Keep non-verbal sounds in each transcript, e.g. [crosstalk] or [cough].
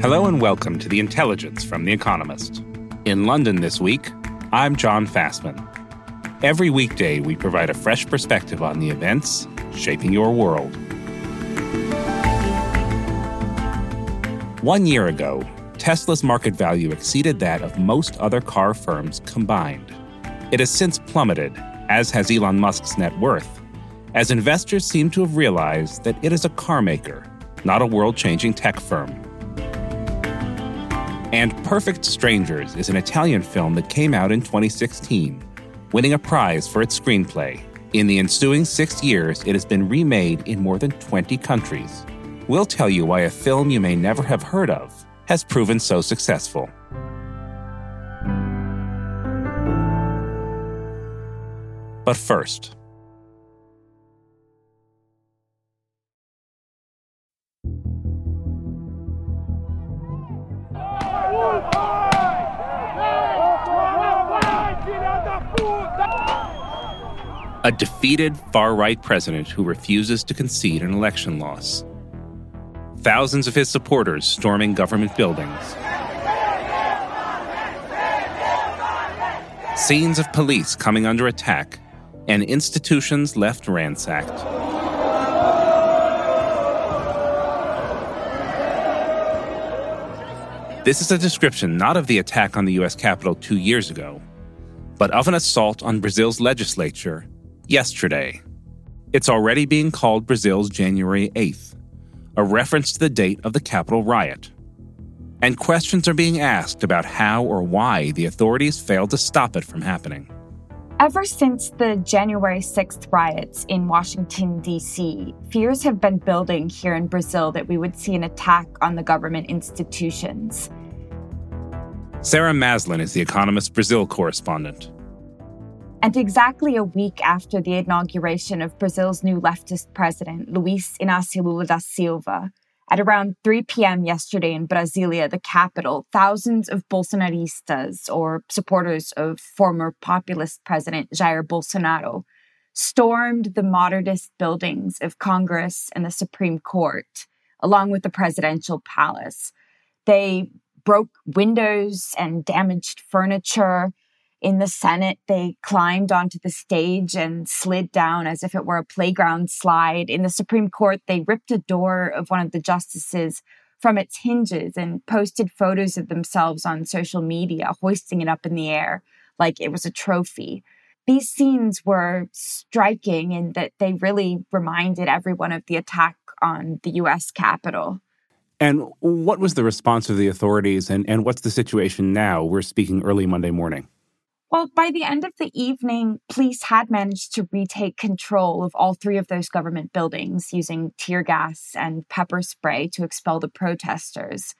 Hello and welcome to The Intelligence from The Economist. In London this week, I'm John Fasman. Every weekday, we provide a fresh perspective on the events shaping your world. One year ago, Tesla's market value exceeded that of most other car firms combined. It has since plummeted, as has Elon Musk's net worth, as investors seem to have realized that it is a car maker, not a world changing tech firm. And Perfect Strangers is an Italian film that came out in 2016, winning a prize for its screenplay. In the ensuing six years, it has been remade in more than 20 countries. We'll tell you why a film you may never have heard of has proven so successful. But first, a defeated far right president who refuses to concede an election loss. Thousands of his supporters storming government buildings. Scenes of police coming under attack and institutions left ransacked. This is a description not of the attack on the U.S. Capitol two years ago, but of an assault on Brazil's legislature yesterday. It's already being called Brazil's January 8th, a reference to the date of the Capitol riot. And questions are being asked about how or why the authorities failed to stop it from happening. Ever since the January 6th riots in Washington, D.C., fears have been building here in Brazil that we would see an attack on the government institutions. Sarah Maslin is the Economist Brazil correspondent. And exactly a week after the inauguration of Brazil's new leftist president, Luiz Inácio Lula da Silva, at around 3 p.m. yesterday in Brasilia, the capital, thousands of Bolsonaristas, or supporters of former populist President Jair Bolsonaro, stormed the modernist buildings of Congress and the Supreme Court, along with the presidential palace. They broke windows and damaged furniture. In the Senate, they climbed onto the stage and slid down as if it were a playground slide. In the Supreme Court, they ripped a door of one of the justices from its hinges and posted photos of themselves on social media, hoisting it up in the air like it was a trophy. These scenes were striking in that they really reminded everyone of the attack on the US Capitol. And what was the response of the authorities, and, and what's the situation now? We're speaking early Monday morning. Well, by the end of the evening, police had managed to retake control of all three of those government buildings using tear gas and pepper spray to expel the protesters.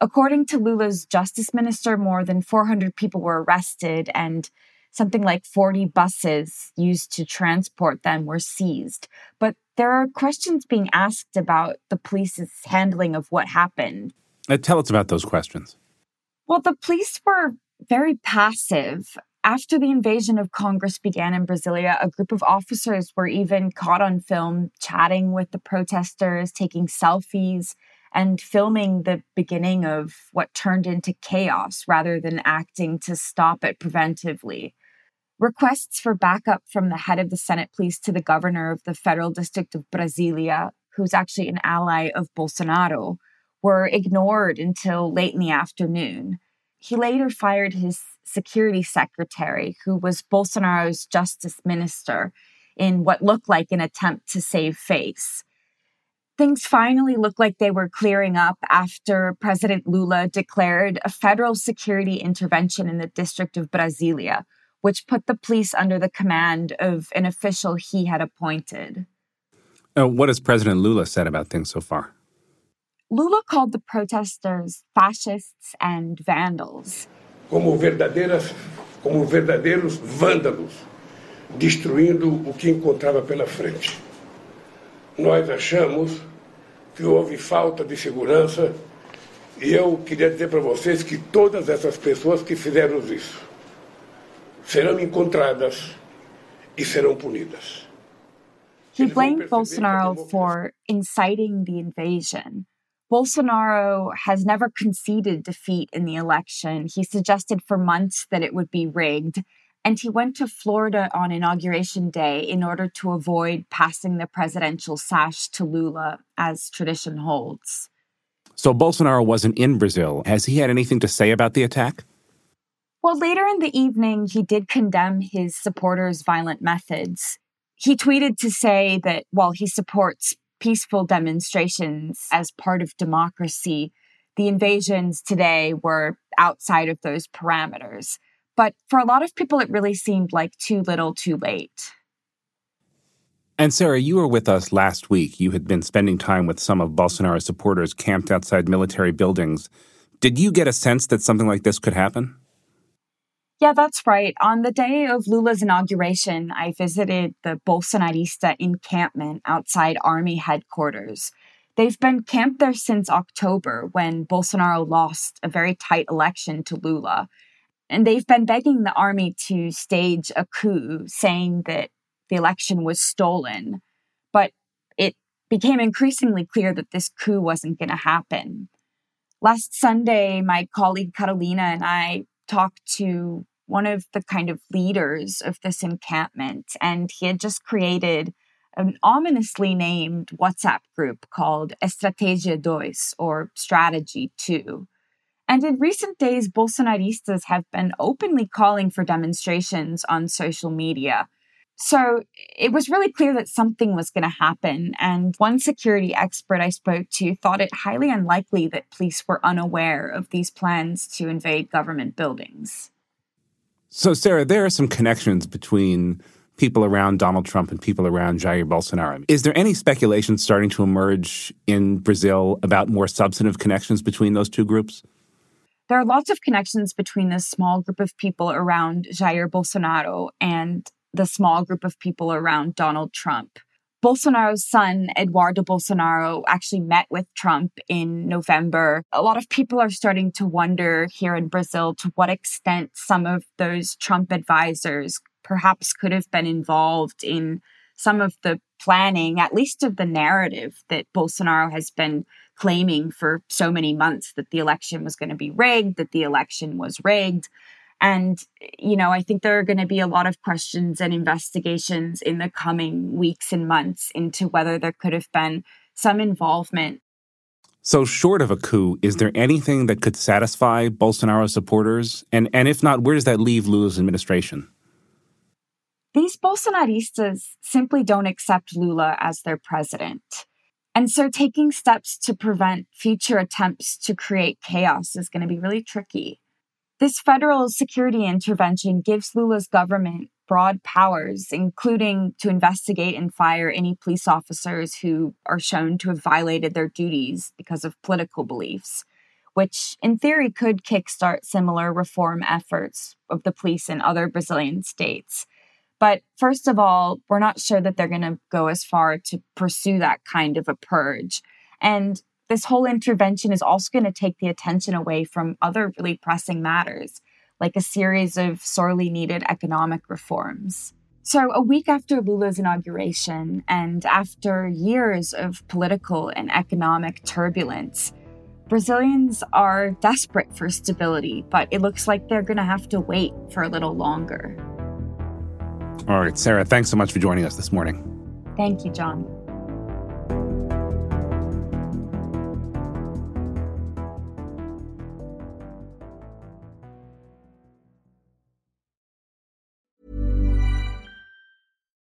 According to Lula's justice minister, more than 400 people were arrested and something like 40 buses used to transport them were seized. But there are questions being asked about the police's handling of what happened. Uh, tell us about those questions. Well, the police were very passive. After the invasion of Congress began in Brasilia, a group of officers were even caught on film chatting with the protesters, taking selfies, and filming the beginning of what turned into chaos rather than acting to stop it preventively. Requests for backup from the head of the Senate Police to the governor of the federal district of Brasilia, who's actually an ally of Bolsonaro, were ignored until late in the afternoon. He later fired his security secretary, who was Bolsonaro's justice minister, in what looked like an attempt to save face. Things finally looked like they were clearing up after President Lula declared a federal security intervention in the district of Brasilia, which put the police under the command of an official he had appointed. Uh, what has President Lula said about things so far? Lula called the protesters fascists and vandals. Como verdadeiras, como verdadeiros vândalos, destruindo o que encontrava pela frente. Nós achamos que houve falta de segurança e eu queria dizer para vocês que todas essas pessoas que fizeram isso serão encontradas e serão punidas. He blamed Bolsonaro for inciting the invasion. Bolsonaro has never conceded defeat in the election. He suggested for months that it would be rigged. And he went to Florida on inauguration day in order to avoid passing the presidential sash to Lula, as tradition holds. So Bolsonaro wasn't in Brazil. Has he had anything to say about the attack? Well, later in the evening, he did condemn his supporters' violent methods. He tweeted to say that while he supports peaceful demonstrations as part of democracy, the invasions today were outside of those parameters. But for a lot of people, it really seemed like too little, too late. And Sarah, you were with us last week. You had been spending time with some of Bolsonaro's supporters camped outside military buildings. Did you get a sense that something like this could happen? Yeah, that's right. On the day of Lula's inauguration, I visited the Bolsonarista encampment outside Army headquarters. They've been camped there since October when Bolsonaro lost a very tight election to Lula. And they've been begging the army to stage a coup, saying that the election was stolen. But it became increasingly clear that this coup wasn't going to happen. Last Sunday, my colleague Carolina and I talked to one of the kind of leaders of this encampment, and he had just created an ominously named WhatsApp group called Estratégia Dois or Strategy 2. And in recent days, Bolsonaristas have been openly calling for demonstrations on social media. So it was really clear that something was going to happen. And one security expert I spoke to thought it highly unlikely that police were unaware of these plans to invade government buildings. So, Sarah, there are some connections between people around Donald Trump and people around Jair Bolsonaro. Is there any speculation starting to emerge in Brazil about more substantive connections between those two groups? There are lots of connections between this small group of people around Jair Bolsonaro and the small group of people around Donald Trump. Bolsonaro's son, Eduardo Bolsonaro, actually met with Trump in November. A lot of people are starting to wonder here in Brazil to what extent some of those Trump advisors perhaps could have been involved in some of the planning, at least of the narrative that Bolsonaro has been claiming for so many months that the election was going to be rigged, that the election was rigged. And, you know, I think there are going to be a lot of questions and investigations in the coming weeks and months into whether there could have been some involvement. So, short of a coup, is there anything that could satisfy Bolsonaro supporters? And, and if not, where does that leave Lula's administration? These Bolsonaristas simply don't accept Lula as their president. And so taking steps to prevent future attempts to create chaos is going to be really tricky. This federal security intervention gives Lula's government broad powers, including to investigate and fire any police officers who are shown to have violated their duties because of political beliefs, which in theory could kickstart similar reform efforts of the police in other Brazilian states. But first of all, we're not sure that they're going to go as far to pursue that kind of a purge. And this whole intervention is also going to take the attention away from other really pressing matters, like a series of sorely needed economic reforms. So, a week after Lula's inauguration, and after years of political and economic turbulence, Brazilians are desperate for stability, but it looks like they're going to have to wait for a little longer. All right, Sarah, thanks so much for joining us this morning. Thank you, John.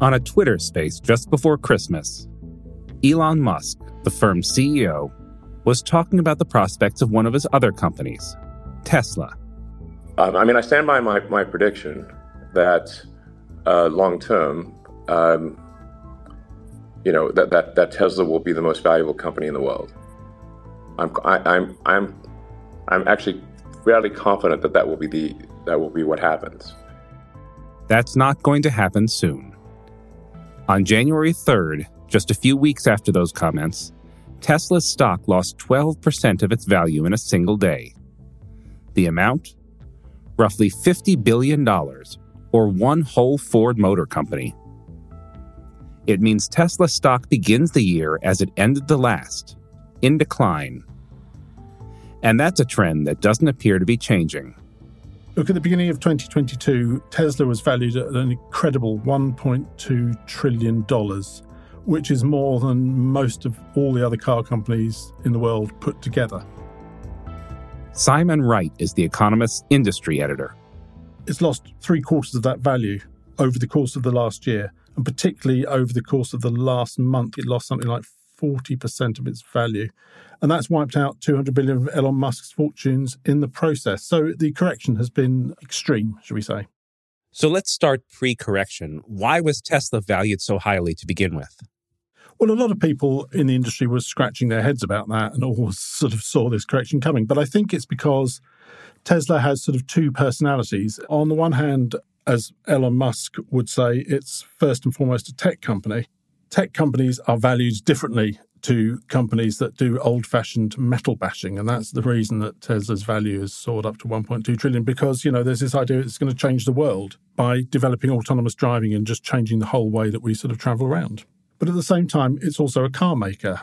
On a Twitter space just before Christmas, Elon Musk, the firm's CEO, was talking about the prospects of one of his other companies, Tesla. Um, I mean, I stand by my, my prediction that uh, long term, um, you know, that, that, that Tesla will be the most valuable company in the world. I'm, I, am i I'm, I'm actually fairly confident that that will be the that will be what happens. That's not going to happen soon. On January 3rd, just a few weeks after those comments, Tesla's stock lost 12% of its value in a single day. The amount? Roughly $50 billion, or one whole Ford Motor Company. It means Tesla stock begins the year as it ended the last, in decline. And that's a trend that doesn't appear to be changing. Look, at the beginning of 2022, Tesla was valued at an incredible $1.2 trillion, which is more than most of all the other car companies in the world put together. Simon Wright is The Economist's industry editor. It's lost three quarters of that value over the course of the last year, and particularly over the course of the last month, it lost something like 40% of its value and that's wiped out 200 billion of Elon Musk's fortunes in the process. So the correction has been extreme, should we say. So let's start pre correction. Why was Tesla valued so highly to begin with? Well, a lot of people in the industry were scratching their heads about that and always [laughs] sort of saw this correction coming. But I think it's because Tesla has sort of two personalities. On the one hand, as Elon Musk would say, it's first and foremost a tech company. Tech companies are valued differently to companies that do old fashioned metal bashing. And that's the reason that Tesla's value has soared up to 1.2 trillion because, you know, there's this idea it's going to change the world by developing autonomous driving and just changing the whole way that we sort of travel around. But at the same time, it's also a car maker.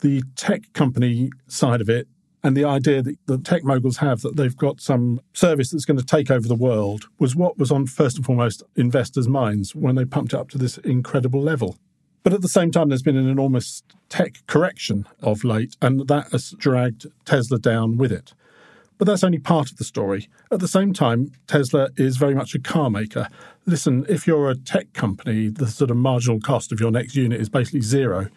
The tech company side of it and the idea that the tech moguls have that they've got some service that's going to take over the world was what was on first and foremost investors' minds when they pumped it up to this incredible level. But at the same time, there's been an enormous tech correction of late, and that has dragged Tesla down with it. But that's only part of the story. At the same time, Tesla is very much a car maker. Listen, if you're a tech company, the sort of marginal cost of your next unit is basically zero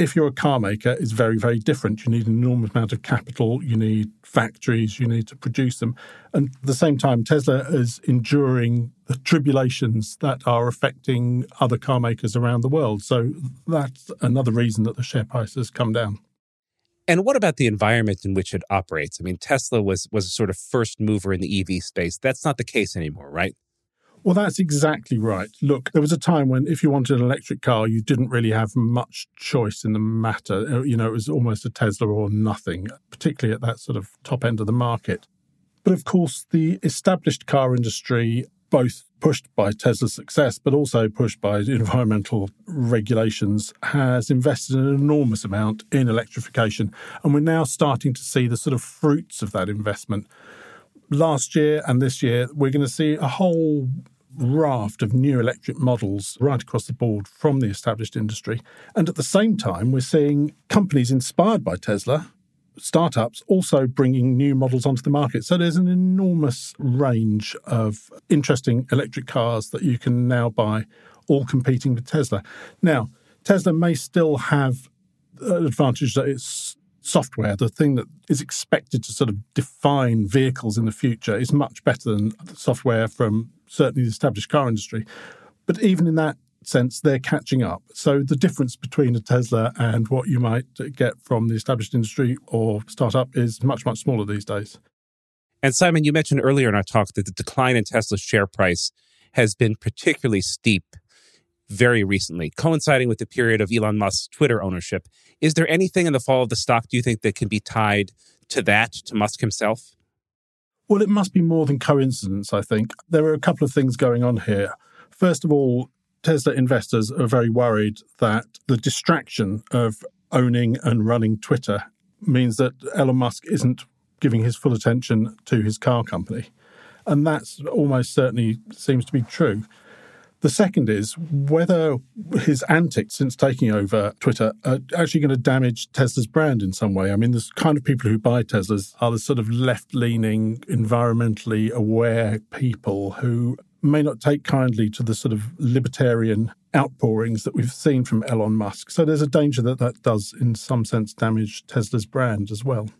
if you're a car maker, it's very, very different. You need an enormous amount of capital, you need factories, you need to produce them. And at the same time, Tesla is enduring the tribulations that are affecting other car makers around the world. So that's another reason that the share price has come down. And what about the environment in which it operates? I mean, Tesla was was a sort of first mover in the EV space. That's not the case anymore, right? Well, that's exactly right. Look, there was a time when if you wanted an electric car, you didn't really have much choice in the matter. Uh, you know, it was almost a Tesla or nothing, particularly at that sort of top end of the market. But of course, the established car industry, both pushed by Tesla's success, but also pushed by environmental regulations, has invested an enormous amount in electrification. And we're now starting to see the sort of fruits of that investment last year and this year, we're going to see a whole raft of new electric models right across the board from the established industry. And at the same time, we're seeing companies inspired by Tesla, startups, also bringing new models onto the market. So there's an enormous range of interesting electric cars that you can now buy, all competing with Tesla. Now, Tesla may still have an advantage that it's software, the thing that is expected to sort of define vehicles in the future, is much better than software from certainly the established car industry. But even in that sense, they're catching up. So the difference between a Tesla and what you might get from the established industry or startup is much, much smaller these days. And Simon, you mentioned earlier in our talk that the decline in Tesla's share price has been particularly steep very recently, coinciding with the period of Elon Musk's Twitter ownership. Is there anything in the fall of the stock, do you think, that can be tied to that, to Musk himself? Well, it must be more than coincidence, I think. There are a couple of things going on here. First of all, Tesla investors are very worried that the distraction of owning and running Twitter means that Elon Musk isn't giving his full attention to his car company. And that's almost certainly seems to be true. The second is whether his antics since taking over Twitter are actually going to damage Tesla's brand in some way. I mean, the kind of people who buy Teslas are the sort of left leaning, environmentally aware people who may not take kindly to the sort of libertarian outpourings that we've seen from Elon Musk. So there's a danger that that does, in some sense, damage Tesla's brand as well.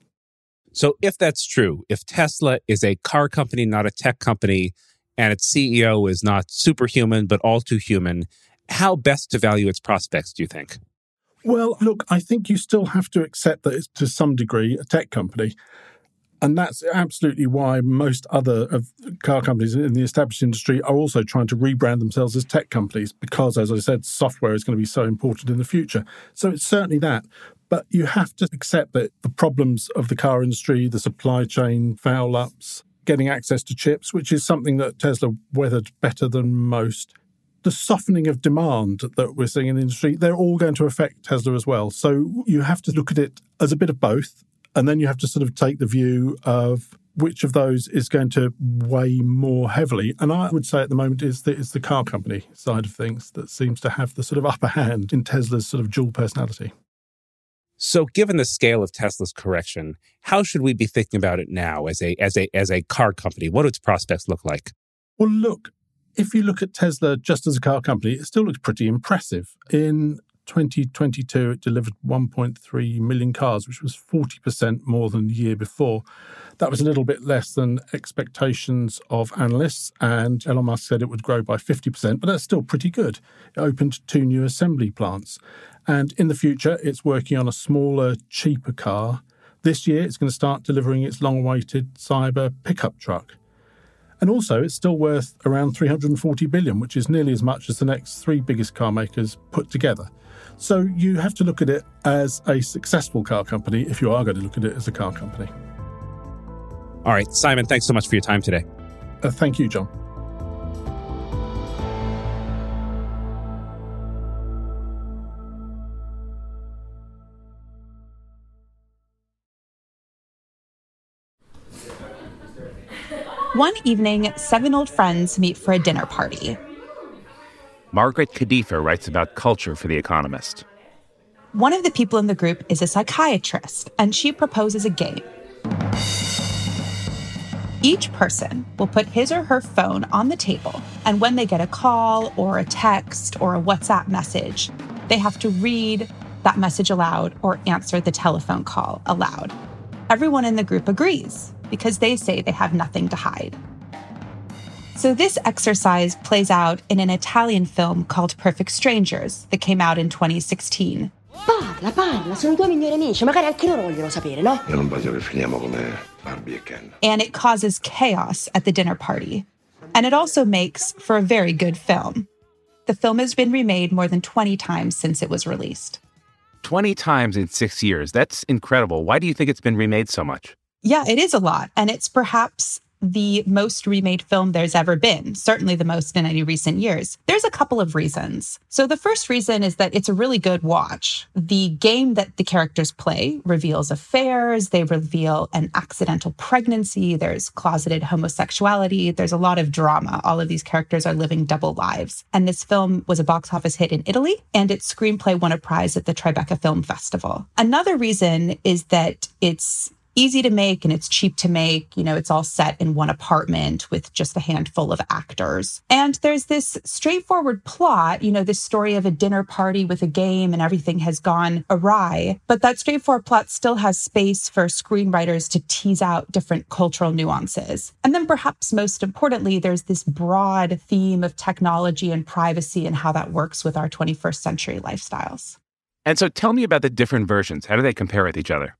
So, if that's true, if Tesla is a car company, not a tech company, and its CEO is not superhuman, but all too human, how best to value its prospects, do you think? Well, look, I think you still have to accept that it's to some degree a tech company. And that's absolutely why most other of car companies in the established industry are also trying to rebrand themselves as tech companies because, as I said, software is going to be so important in the future. So it's certainly that. But you have to accept that the problems of the car industry, the supply chain foul ups, getting access to chips, which is something that Tesla weathered better than most. The softening of demand that we're seeing in the industry, they're all going to affect Tesla as well. So you have to look at it as a bit of both. And then you have to sort of take the view of which of those is going to weigh more heavily. And I would say at the moment is that it's the car company side of things that seems to have the sort of upper hand in Tesla's sort of dual personality. So, given the scale of Tesla's correction, how should we be thinking about it now as a as a as a car company? What do its prospects look like? Well, look, if you look at Tesla just as a car company, it still looks pretty impressive. In 2022, it delivered 1.3 million cars, which was 40% more than the year before. That was a little bit less than expectations of analysts, and Elon Musk said it would grow by 50%, but that's still pretty good. It opened two new assembly plants. And in the future, it's working on a smaller, cheaper car. This year, it's going to start delivering its long awaited Cyber pickup truck. And also, it's still worth around 340 billion, which is nearly as much as the next three biggest car makers put together. So you have to look at it as a successful car company if you are going to look at it as a car company. All right, Simon, thanks so much for your time today. Uh, thank you, John. One evening, seven old friends meet for a dinner party. Margaret Khalifa writes about culture for The Economist. One of the people in the group is a psychiatrist, and she proposes a game. Each person will put his or her phone on the table, and when they get a call or a text or a WhatsApp message, they have to read that message aloud or answer the telephone call aloud. Everyone in the group agrees because they say they have nothing to hide. So, this exercise plays out in an Italian film called Perfect Strangers that came out in 2016. Parla, parla, sono due migliori amici, magari anche loro vogliono sapere, no? Io non voglio che finiamo come Barbie e Ken. And it causes chaos at the dinner party. And it also makes for a very good film. The film has been remade more than 20 times since it was released. 20 times in six years. That's incredible. Why do you think it's been remade so much? Yeah, it is a lot. And it's perhaps the most remade film there's ever been, certainly the most in any recent years. There's a couple of reasons. So, the first reason is that it's a really good watch. The game that the characters play reveals affairs, they reveal an accidental pregnancy, there's closeted homosexuality, there's a lot of drama. All of these characters are living double lives. And this film was a box office hit in Italy, and its screenplay won a prize at the Tribeca Film Festival. Another reason is that it's easy to make and it's cheap to make. You know, it's all set in one apartment with just a handful of actors. And there's this straightforward plot, you know, this story of a dinner party with a game and everything has gone awry. But that straightforward plot still has space for screenwriters to tease out different cultural nuances. And then perhaps most importantly, there's this broad theme of technology and privacy and how that works with our 21st century lifestyles. And so tell me about the different versions. How do they compare with each other?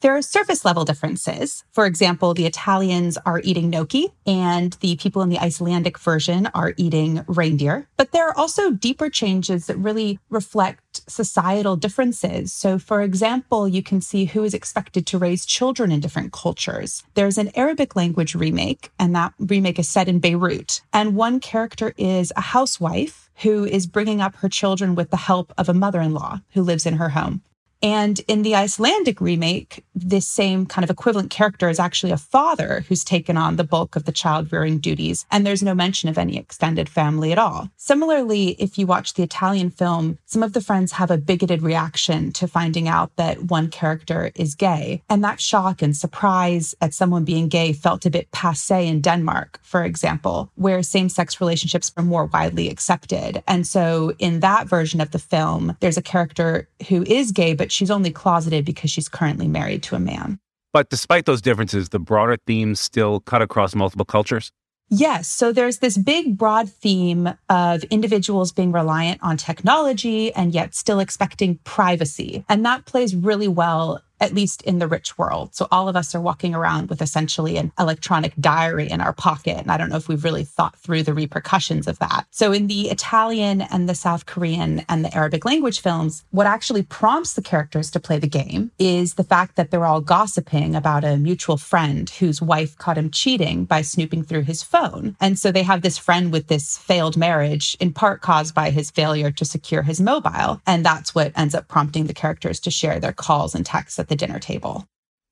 There are surface level differences. For example, the Italians are eating gnocchi and the people in the Icelandic version are eating reindeer. But there are also deeper changes that really reflect societal differences. So, for example, you can see who is expected to raise children in different cultures. There's an Arabic language remake, and that remake is set in Beirut. And one character is a housewife who is bringing up her children with the help of a mother in law who lives in her home. And in the Icelandic remake, this same kind of equivalent character is actually a father who's taken on the bulk of the child rearing duties, and there's no mention of any extended family at all. Similarly, if you watch the Italian film, some of the friends have a bigoted reaction to finding out that one character is gay. And that shock and surprise at someone being gay felt a bit passe in Denmark, for example, where same sex relationships are more widely accepted. And so in that version of the film, there's a character who is gay, but she's only closeted because she's currently married to a man. But despite those differences, the broader themes still cut across multiple cultures? Yes. So there's this big, broad theme of individuals being reliant on technology and yet still expecting privacy. And that plays really well at least in the rich world. So all of us are walking around with essentially an electronic diary in our pocket. And I don't know if we've really thought through the repercussions of that. So in the Italian and the South Korean and the Arabic language films, what actually prompts the characters to play the game is the fact that they're all gossiping about a mutual friend whose wife caught him cheating by snooping through his phone. And so they have this friend with this failed marriage, in part caused by his failure to secure his mobile. And that's what ends up prompting the characters to share their calls and texts the dinner table.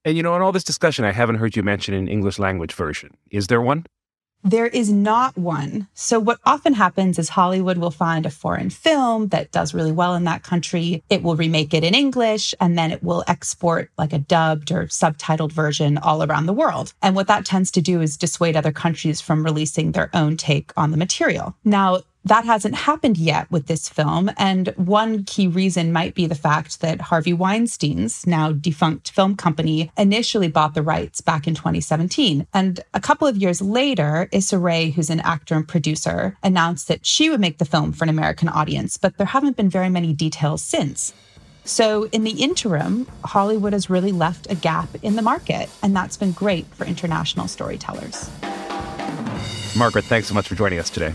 And you know, in all this discussion, I haven't heard you mention an English language version. Is there one? There is not one. So, what often happens is Hollywood will find a foreign film that does really well in that country. It will remake it in English and then it will export like a dubbed or subtitled version all around the world. And what that tends to do is dissuade other countries from releasing their own take on the material. Now, that hasn't happened yet with this film. And one key reason might be the fact that Harvey Weinstein's now defunct film company initially bought the rights back in 2017. And a couple of years later, Issa Rae, who's an actor and producer, announced that she would make the film for an American audience, but there haven't been very many details since. So, in the interim, Hollywood has really left a gap in the market, and that's been great for international storytellers. Margaret, thanks so much for joining us today.